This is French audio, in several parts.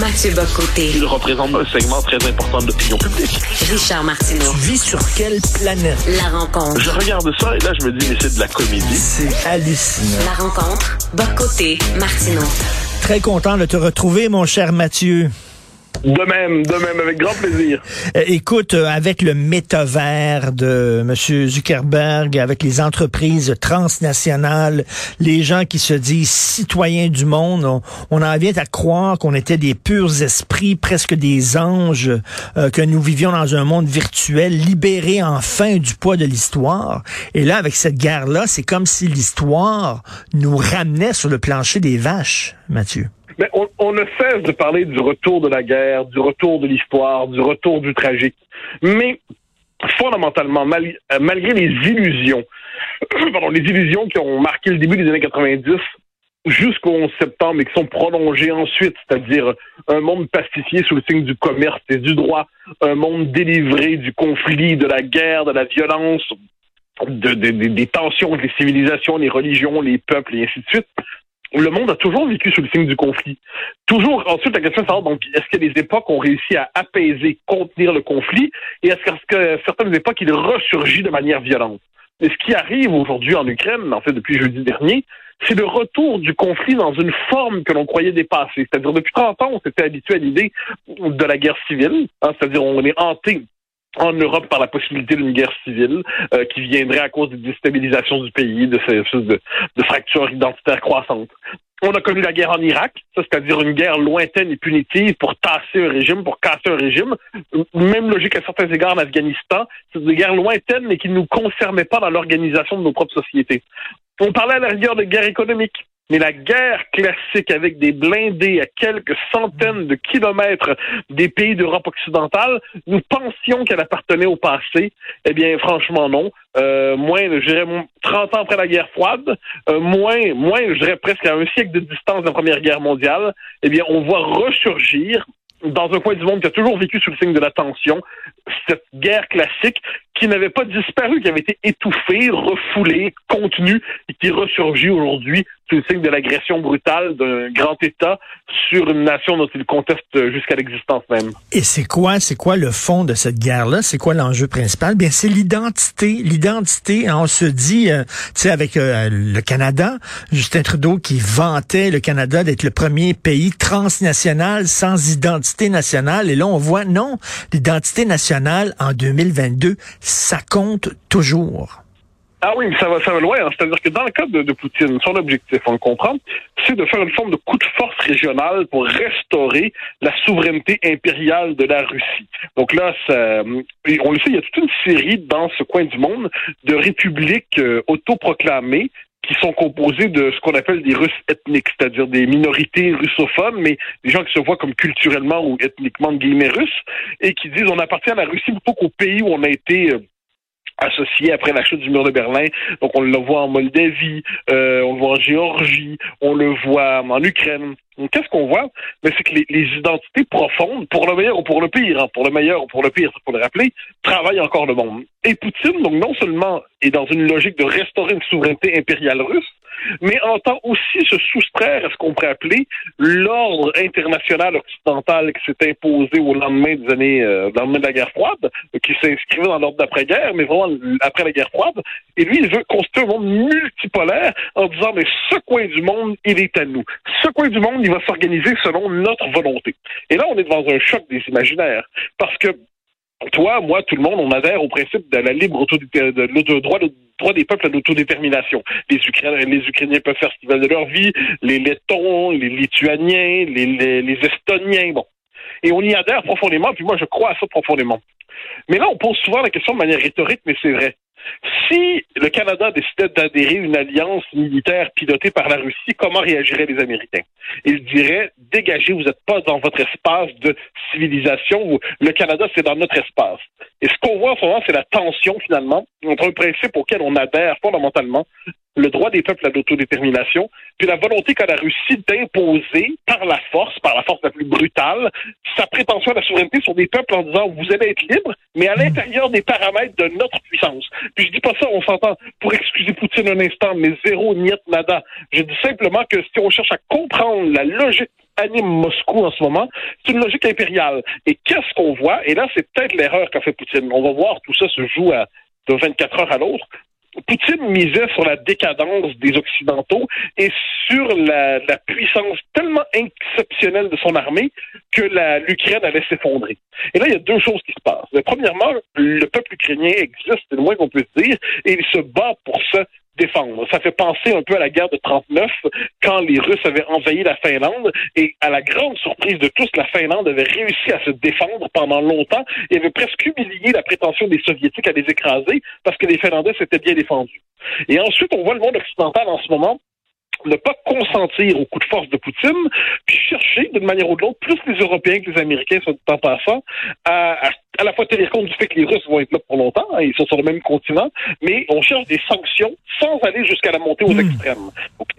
Mathieu Bocoté. Il représente un segment très important de l'opinion publique. Richard Martineau. Tu vis sur quelle planète? La rencontre. Je regarde ça et là, je me dis, mais c'est de la comédie. C'est hallucinant. La rencontre. Bocoté. Martineau. Très content de te retrouver, mon cher Mathieu. De même, de même, avec grand plaisir. Euh, écoute, euh, avec le métavers de M. Zuckerberg, avec les entreprises transnationales, les gens qui se disent citoyens du monde, on, en vient à croire qu'on était des purs esprits, presque des anges, euh, que nous vivions dans un monde virtuel, libérés enfin du poids de l'histoire. Et là, avec cette guerre-là, c'est comme si l'histoire nous ramenait sur le plancher des vaches, Mathieu. Mais on, ne cesse de parler du retour de la guerre, du retour de l'histoire, du retour du tragique. Mais fondamentalement, euh, malgré les illusions, pardon, les illusions qui ont marqué le début des années 90 jusqu'au 11 septembre et qui sont prolongées ensuite, c'est-à-dire un monde pacifié sous le signe du commerce et du droit, un monde délivré du conflit, de la guerre, de la violence, de, de, de, des tensions entre les civilisations, les religions, les peuples et ainsi de suite le monde a toujours vécu sous le signe du conflit. Toujours, ensuite, la question est savoir, donc, est-ce que les époques ont réussi à apaiser, contenir le conflit, et est-ce que certaines époques, il ressurgit de manière violente? Et ce qui arrive aujourd'hui en Ukraine, en fait, depuis jeudi dernier, c'est le retour du conflit dans une forme que l'on croyait dépasser. C'est-à-dire, depuis 30 ans, on s'était habitué à l'idée de la guerre civile, hein, c'est-à-dire, on est hanté en Europe par la possibilité d'une guerre civile euh, qui viendrait à cause des déstabilisations du pays, de ces de, de fractures identitaires croissantes. On a connu la guerre en Irak, c'est-à-dire une guerre lointaine et punitive pour tasser un régime, pour casser un régime. Même logique à certains égards en Afghanistan. C'est une guerre lointaine, mais qui ne nous concernait pas dans l'organisation de nos propres sociétés. On parlait à la rigueur de guerre économique. Mais la guerre classique avec des blindés à quelques centaines de kilomètres des pays d'Europe occidentale, nous pensions qu'elle appartenait au passé. Eh bien, franchement, non. Euh, moins, je dirais, 30 ans après la guerre froide, euh, moins, moins, je dirais presque à un siècle de distance de la Première Guerre mondiale, eh bien, on voit ressurgir dans un coin du monde qui a toujours vécu sous le signe de la tension, cette guerre classique qui n'avait pas disparu, qui avait été étouffée, refoulée, contenue, et qui ressurgit aujourd'hui sous le signe de l'agression brutale d'un grand État sur une nation dont il conteste jusqu'à l'existence même. Et c'est quoi, c'est quoi le fond de cette guerre-là? C'est quoi l'enjeu principal? Bien, c'est l'identité. L'identité, on se dit, euh, tu sais, avec euh, le Canada, Justin Trudeau qui vantait le Canada d'être le premier pays transnational sans identité nationale. Et là, on voit, non, l'identité nationale en 2022, ça compte toujours. Ah oui, ça va, ça va loin. Hein. C'est-à-dire que dans le cas de, Poutine, son objectif, on le comprend, c'est de faire une forme de coup de force régionale pour restaurer la souveraineté impériale de la Russie. Donc là, ça, on le sait, il y a toute une série dans ce coin du monde de républiques euh, autoproclamées qui sont composées de ce qu'on appelle des Russes ethniques, c'est-à-dire des minorités russophones, mais des gens qui se voient comme culturellement ou ethniquement guillemets russes, et qui disent on appartient à la Russie plutôt qu'au pays où on a été euh, associé après la chute du mur de Berlin. Donc on le voit en Moldavie, euh, on le voit en Géorgie, on le voit en Ukraine. Donc qu'est-ce qu'on voit? Mais c'est que les, identités profondes, pour le meilleur ou pour le pire, hein, pour le meilleur ou pour le pire, faut le rappeler, travaillent encore le monde. Et Poutine, donc non seulement est dans une logique de restaurer une souveraineté impériale russe, mais entend aussi se soustraire à ce qu'on pourrait appeler l'ordre international occidental qui s'est imposé au lendemain des années, euh, lendemain de la guerre froide, qui s'inscrivait dans l'ordre d'après-guerre, mais vraiment après la guerre froide. Et lui, il veut construire un monde multipolaire en disant, mais ce coin du monde, il est à nous. Ce coin du monde, il va s'organiser selon notre volonté. Et là, on est devant un choc des imaginaires, parce que toi, moi, tout le monde, on adhère au principe de la libre de droit, de, droit des peuples à l'autodétermination. Les Ukrainiens, les Ukrainiens peuvent faire ce qu'ils veulent de leur vie, les Lettons, les Lituaniens, les, les, les Estoniens, bon. Et on y adhère profondément, puis moi, je crois à ça profondément. Mais là, on pose souvent la question de manière rhétorique, mais c'est vrai. Si le Canada décidait d'adhérer à une alliance militaire pilotée par la Russie, comment réagiraient les Américains? Ils diraient, dégagez, vous n'êtes pas dans votre espace de civilisation, le Canada, c'est dans notre espace. Et ce qu'on voit en ce moment, c'est la tension, finalement, entre un principe auquel on adhère fondamentalement, le droit des peuples à l'autodétermination, puis la volonté qu'a la Russie d'imposer par la force, par la force la plus brutale, sa prétention à la souveraineté sur des peuples en disant vous allez être libres, mais à hmm. l'intérieur des paramètres de notre puissance. Puis je dis pas ça, on s'entend pour excuser Poutine un instant, mais zéro, niet, nada. Je dis simplement que si on cherche à comprendre la logique anime Moscou en ce moment, c'est une logique impériale. Et qu'est-ce qu'on voit? Et là, c'est peut-être l'erreur qu'a fait Poutine. On va voir, tout ça se joue à, de 24 heures à l'autre. Poutine misait sur la décadence des Occidentaux et sur la, puissance tellement exceptionnelle de son armée que l'Ukraine allait s'effondrer. Et là, il y a deux choses qui se passent. Premièrement, le peuple ukrainien existe, c'est le moins qu'on peut dire, et il se bat pour ça défendre. Ça fait penser un peu à la guerre de 39, quand les Russes avaient envahi la Finlande, et à la grande surprise de tous, la Finlande avait réussi à se défendre pendant longtemps et avait presque humilié la prétention des Soviétiques à les écraser parce que les Finlandais s'étaient bien défendus. Et ensuite, on voit le monde occidental en ce moment ne pas consentir au coup de force de Poutine, puis chercher d'une manière ou de l'autre, plus les Européens que les Américains, soit en passant, à, à, la fois tenir compte du fait que les Russes vont être là pour longtemps, hein, ils sont sur le même continent, mais on cherche des sanctions sans aller jusqu'à la montée aux hmm. extrêmes.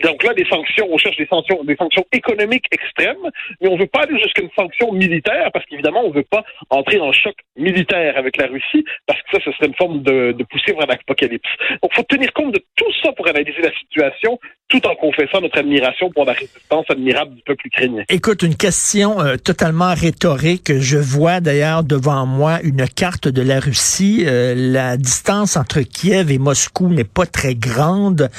Donc, là, des sanctions, on cherche des sanctions, des sanctions économiques extrêmes, mais on veut pas aller jusqu'à une sanction militaire, parce qu'évidemment, on veut pas entrer en choc militaire avec la Russie, parce que ça, ce serait une forme de, de pousser vers l'apocalypse. Donc, faut tenir compte de tout ça pour analyser la situation, tout en confessant notre admiration pour la résistance admirable du peuple ukrainien. Écoute, une question euh, totalement rhétorique. Je vois d'ailleurs devant moi une carte de la Russie. Euh, la distance entre Kiev et Moscou n'est pas très grande.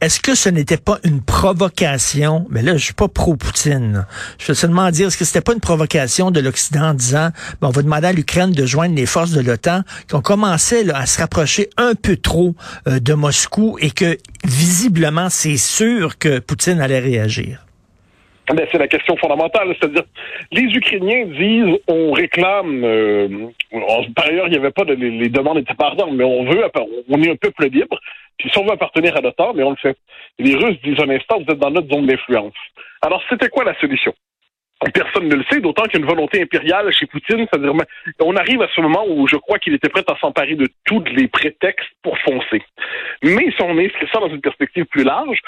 Est-ce que ce n'était pas une provocation? Mais là, je suis pas pro-Poutine. Je veux seulement dire, est-ce que c'était pas une provocation de l'Occident en disant, bon, on va demander à l'Ukraine de joindre les forces de l'OTAN qui ont commencé là, à se rapprocher un peu trop euh, de Moscou et que visiblement, c'est sûr que Poutine allait réagir? Ben, c'est la question fondamentale, c'est-à-dire les Ukrainiens disent on réclame euh, par ailleurs il n'y avait pas de les, demandes étaient pardon, mais on veut on est un peuple libre, puis si on veut appartenir à l'OTAN, mais on le fait. les Russes disent un instant vous êtes dans notre zone d'influence. Alors c'était quoi la solution? Personne ne le sait, d'autant qu'il y a une volonté impériale chez Poutine. C'est-à-dire, on arrive à ce moment où je crois qu'il était prêt à s'emparer de tous les prétextes pour foncer. Mais si on inscrit ça dans une perspective plus large,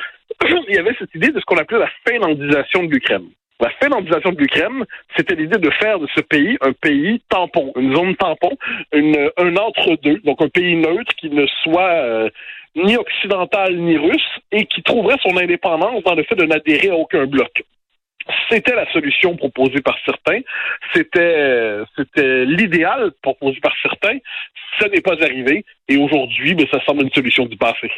il y avait cette idée de ce qu'on appelait la finlandisation de l'Ukraine. La finlandisation de l'Ukraine, c'était l'idée de faire de ce pays un pays tampon, une zone tampon, une, un entre-deux, donc un pays neutre qui ne soit euh, ni occidental ni russe et qui trouverait son indépendance dans le fait de n'adhérer à aucun bloc. C'était la solution proposée par certains. C'était, c'était l'idéal proposé par certains. Ça n'est pas arrivé. Et aujourd'hui, ben, ça semble une solution du passé.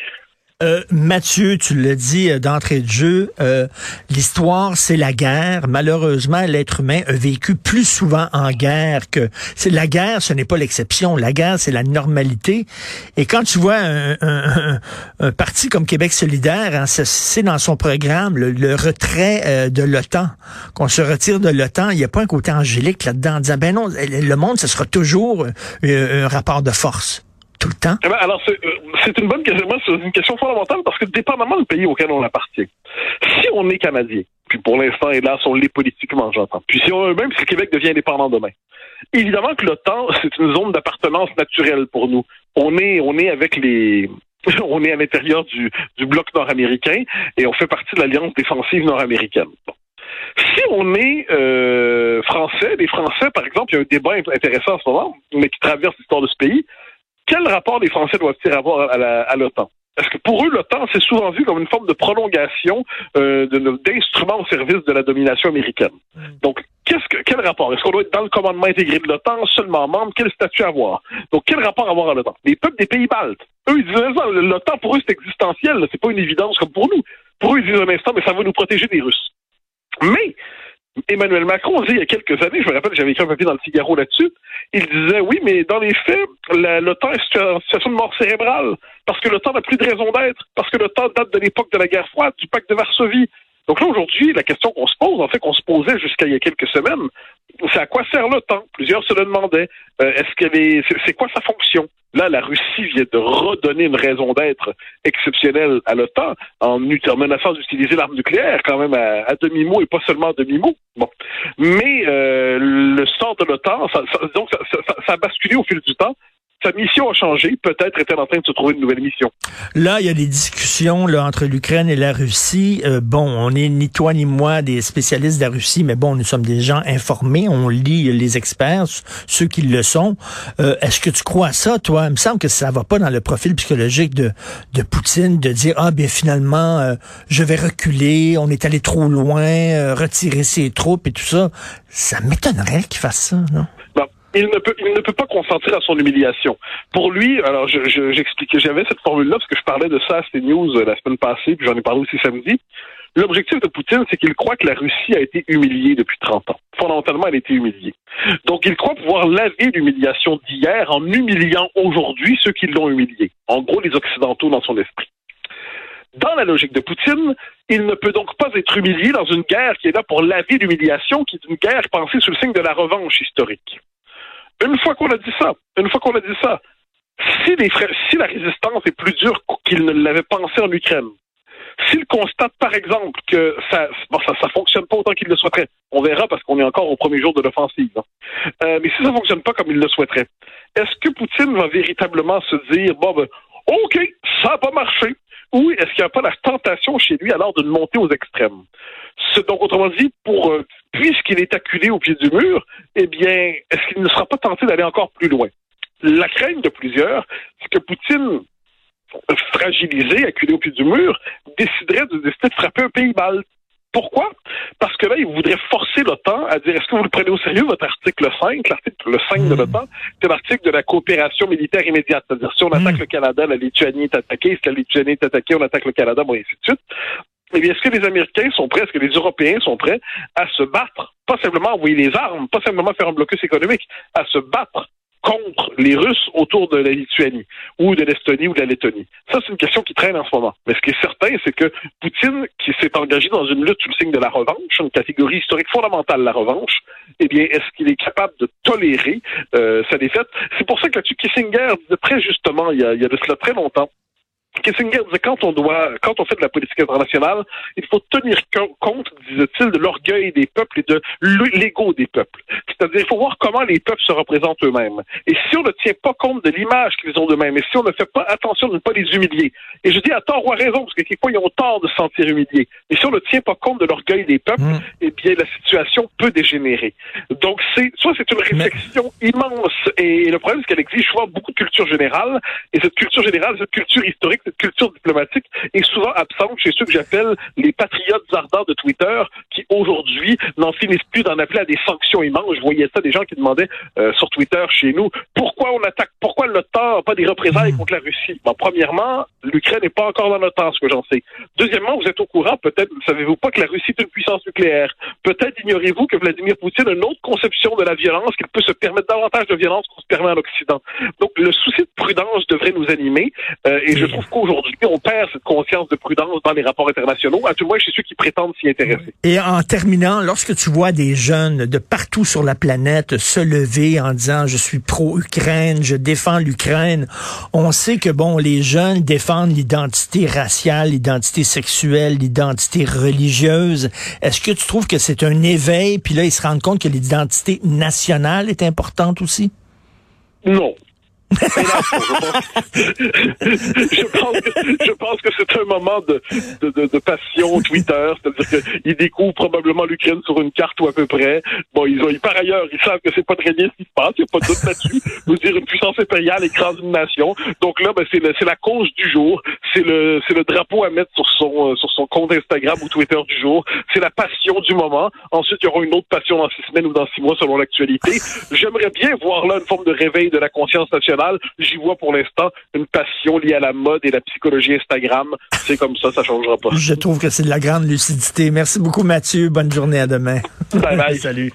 Euh, Mathieu, tu l'as dit euh, d'entrée de jeu, euh, l'histoire, c'est la guerre. Malheureusement, l'être humain a vécu plus souvent en guerre que... c'est La guerre, ce n'est pas l'exception. La guerre, c'est la normalité. Et quand tu vois un, parti comme Québec solidaire, hein, c'est dans son programme le, retrait de l'OTAN, qu'on se retire de l'OTAN, il n'y a pas un côté angélique là-dedans en disant, ben non, le monde, ce sera toujours un rapport de force Eh ben, alors, euh, c'est une bonne question. c'est une question fondamentale parce que dépendamment du pays auquel on appartient, si on est Canadien, puis pour l'instant, hélas, on l'est politiquement, j'entends. Puis si on, même si le Québec devient indépendant demain, évidemment que l'OTAN, c'est une zone d'appartenance naturelle pour nous. On est, on est avec les, on est à l'intérieur du, du bloc nord-américain et on fait partie de l'alliance défensive nord-américaine. Si on est euh, français, les Français, par exemple, il y a un débat intéressant en ce moment, mais qui traverse l'histoire de ce pays, quel rapport les Français doivent-ils avoir à l'OTAN? Parce que pour eux, l'OTAN, c'est souvent vu comme une forme de prolongation euh, d'instruments au service de la domination américaine. Mm. Donc, qu'est-ce que, quel rapport? Est-ce qu'on doit être dans le commandement intégré de l'OTAN, seulement membre? Quel statut avoir? Donc, quel rapport avoir à l'OTAN? Les peuples des pays baltes, eux, ils disent, l'OTAN, pour eux, c'est existentiel, c'est pas une évidence comme pour nous. Pour eux, ils disent un instant, mais ça va nous protéger des Russes. Mais, Emmanuel Macron il y a quelques années, je me rappelle, j'avais écrit un papier dans le Figaro là-dessus, il disait oui, mais dans les faits, l'OTAN est en situation de mort cérébrale, parce que l'OTAN n'a plus de raison d'être, parce que l'OTAN date de l'époque de la guerre froide, du pacte de Varsovie. Donc là, aujourd'hui, la question qu'on se pose, en fait, qu'on se posait jusqu'à il y a quelques semaines, c'est à quoi sert l'OTAN? Plusieurs se le demandaient. Euh, est-ce qu'elle est, c'est quoi sa fonction? Là, la Russie vient de redonner une raison d'être exceptionnelle à l'OTAN en, menaçant d'utiliser l'arme nucléaire quand même à, demi-mot et pas seulement à demi-mot. Bon. Mais euh, le sort de l'OTAN, ça, donc ça, ça, a basculé au fil du temps. Sa mission a changé. Peut-être est-elle en train de se trouver une nouvelle mission. Là, il y a des discussions là, entre l'Ukraine et la Russie. Euh, bon, on n'est ni toi ni moi des spécialistes de la Russie, mais bon, nous sommes des gens informés. On lit les experts, ceux qui le sont. Euh, est-ce que tu crois ça, toi? Il me semble que ça va pas dans le profil psychologique de, de Poutine de dire, ah, bien finalement, euh, je vais reculer, on est allé trop loin, retirer ses troupes et tout ça. Ça m'étonnerait qu'il fasse ça, non? Il ne peut, il ne peut pas consentir à son humiliation. Pour lui, alors j'expliquais, je, j'avais cette formule-là parce que je parlais de ça à CNews euh, la semaine passée, puis j'en ai parlé aussi samedi. L'objectif de Poutine, c'est qu'il croit que la Russie a été humiliée depuis 30 ans. Fondamentalement, elle a été humiliée. Donc, il croit pouvoir laver l'humiliation d'hier en humiliant aujourd'hui ceux qui l'ont humilié. En gros, les Occidentaux dans son esprit. Dans la logique de Poutine, il ne peut donc pas être humilié dans une guerre qui est là pour laver l'humiliation, qui est une guerre pensée sous le signe de la revanche historique. Une fois qu'on a dit ça, une fois qu'on a dit ça, si, les si la résistance est plus dure qu'il ne l'avait pensé en Ukraine, s'il constate, par exemple, que ça bon, ça, ça fonctionne pas autant qu'il le souhaiterait, on verra parce qu'on est encore au premier jour de l'offensive, hein. euh, mais si ça fonctionne pas comme il le souhaiterait, est-ce que Poutine va véritablement se dire, bon, ben, OK, ça n'a pas marché, ou est-ce qu'il n'y a pas la tentation chez lui alors de monter aux extrêmes? donc, autrement dit, pour euh, puisqu'il est acculé au pied du mur, eh bien, est-ce qu'il ne sera pas tenté d'aller encore plus loin? La crainte de plusieurs, c'est que Poutine, fragilisé, acculé au pied du mur, déciderait de décider de frapper un pays balte. Pourquoi? Parce que là, il voudrait forcer l'OTAN à dire est-ce que vous le prenez au sérieux, votre article 5, l'article 5 de hmm. l'OTAN, c'est l'article de la coopération militaire immédiate. C'est-à-dire, si on attaque hmm. le Canada, la Lituanie est attaquée, si la Lituanie est attaquée, on attaque le Canada, bon, et ainsi de suite. Eh bien, est-ce que les Américains sont prêts, est-ce que les Européens sont prêts à se battre, pas simplement envoyer les armes, pas simplement faire un blocus économique, à se battre contre les Russes autour de la Lituanie ou de l'Estonie ou de la Lettonie? Ça, c'est une question qui traîne en ce moment. Mais ce qui est certain, c'est que Poutine, qui s'est engagé dans une lutte sous le signe de la revanche, une catégorie historique fondamentale, la revanche, eh bien, est-ce qu'il est capable de tolérer euh, sa défaite? C'est pour ça que là-dessus, Kissinger très justement, il y a de cela très longtemps, Kissinger disait quand on doit, quand on fait de la politique internationale, il faut tenir compte, disait-il, de l'orgueil des peuples et de l'ego des peuples. C'est-à-dire, il faut voir comment les peuples se représentent eux-mêmes. Et si on ne tient pas compte de l'image qu'ils ont d'eux-mêmes, et si on ne fait pas attention de ne pas les humilier, et je dis à tort ou à raison, parce que quelquefois ils ont tort de se sentir humiliés, mais si on ne tient pas compte de l'orgueil des peuples, mm. eh bien la situation peut dégénérer. Donc c'est, soit c'est une réflexion immense, et le problème c'est qu'elle exige souvent beaucoup de culture générale, et cette culture générale, cette culture historique, cette culture diplomatique est souvent absente chez ceux que j'appelle les patriotes ardents de Twitter, qui aujourd'hui n'en finissent plus d'en appeler à des sanctions immenses. Je voyais ça des gens qui demandaient euh, sur Twitter chez nous pourquoi on attaque, pourquoi l'OTAN n'a pas des représailles hmm. contre la Russie? Bon, premièrement, l'Ukraine n'est pas encore dans l'OTAN, ce que j'en sais. Deuxièmement, vous êtes au courant, peut-être, ne savez-vous pas que la Russie est une puissance nucléaire? Peut-être ignorez-vous que Vladimir Poutine a une autre conception de la violence, qu'il peut se permettre davantage de violence qu'on se permet en Occident. Donc, le souci de prudence devrait nous animer, euh, et je trouve qu'aujourd'hui, on perd cette conscience de prudence dans les rapports internationaux, à tout le moins chez ceux qui prétendent s'y intéresser. Et en terminant, lorsque tu vois des jeunes de partout sur la planète se lever en disant je suis pro-Ukraine, je défends l'Ukraine, on sait que bon, les jeunes défendent l'identité raciale, l'identité sexuelle, l'identité religieuse. Est-ce que tu trouves que c'est un éveil, puis là ils se rendent compte que l'identité nationale est importante aussi? Non, je, pense, que, c'est un moment de, passion Twitter, c'est-à-dire qu'ils découvrent probablement l'Ukraine sur une carte ou à peu près. Bon, ils ont, par ailleurs, ils savent que c'est pas très bien ce qui se passe, il n'y a pas de doute là-dessus. Vous dire une puissance impériale écrase une nation. Donc là, ben, c'est, la cause du jour, c'est le, c'est le drapeau à mettre sur son, euh, sur son compte Instagram ou Twitter du jour. C'est la passion du moment. Ensuite, il y aura une autre passion dans six semaines ou dans six mois selon l'actualité. J'aimerais bien voir là une forme de réveil de la conscience nationale J'y vois pour l'instant une passion liée à la mode et la psychologie Instagram. C'est comme ça, ça changera pas. Je trouve que c'est de la grande lucidité. Merci beaucoup, Mathieu. Bonne journée à demain. Bye bye. Salut.